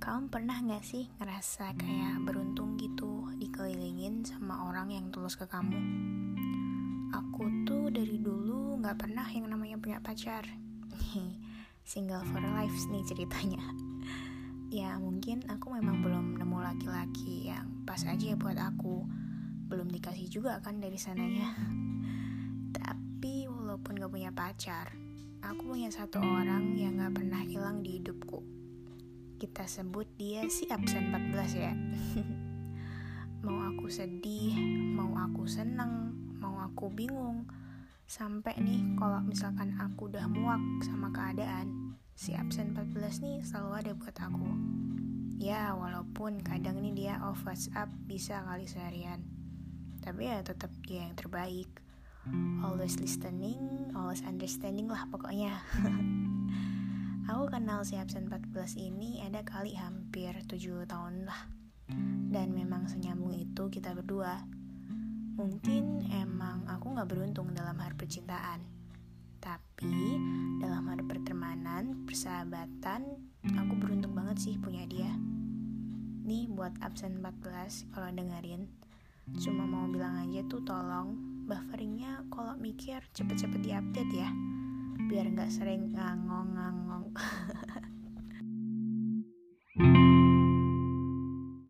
Kamu pernah gak sih ngerasa kayak beruntung gitu dikelilingin sama orang yang tulus ke kamu? Aku tuh dari dulu gak pernah yang namanya punya pacar. Single for life nih ceritanya. Ya mungkin aku memang belum nemu laki-laki yang pas aja buat aku. Belum dikasih juga kan dari sananya. Tapi walaupun gak punya pacar, aku punya satu orang yang gak pernah hilang di hidupku kita sebut dia si absen 14 ya. Mau aku sedih mau aku seneng mau aku bingung sampai nih kalau misalkan aku udah muak sama keadaan si absen 14 nih selalu ada buat aku. Ya walaupun kadang nih dia off WhatsApp bisa kali seharian tapi ya tetap dia yang terbaik. Always listening always understanding lah pokoknya Aku kenal si absen 14 ini ada kali hampir 7 tahun lah. Dan memang senyambung itu kita berdua. Mungkin emang aku gak beruntung dalam hal percintaan. Tapi dalam hal pertemanan, persahabatan Aku beruntung banget sih punya dia. Nih buat absen 14 kalau dengerin Cuma mau bilang aja tuh tolong Bufferingnya kalau mikir cepet-cepet diupdate ya. Biar nggak sering ngangong-ngangong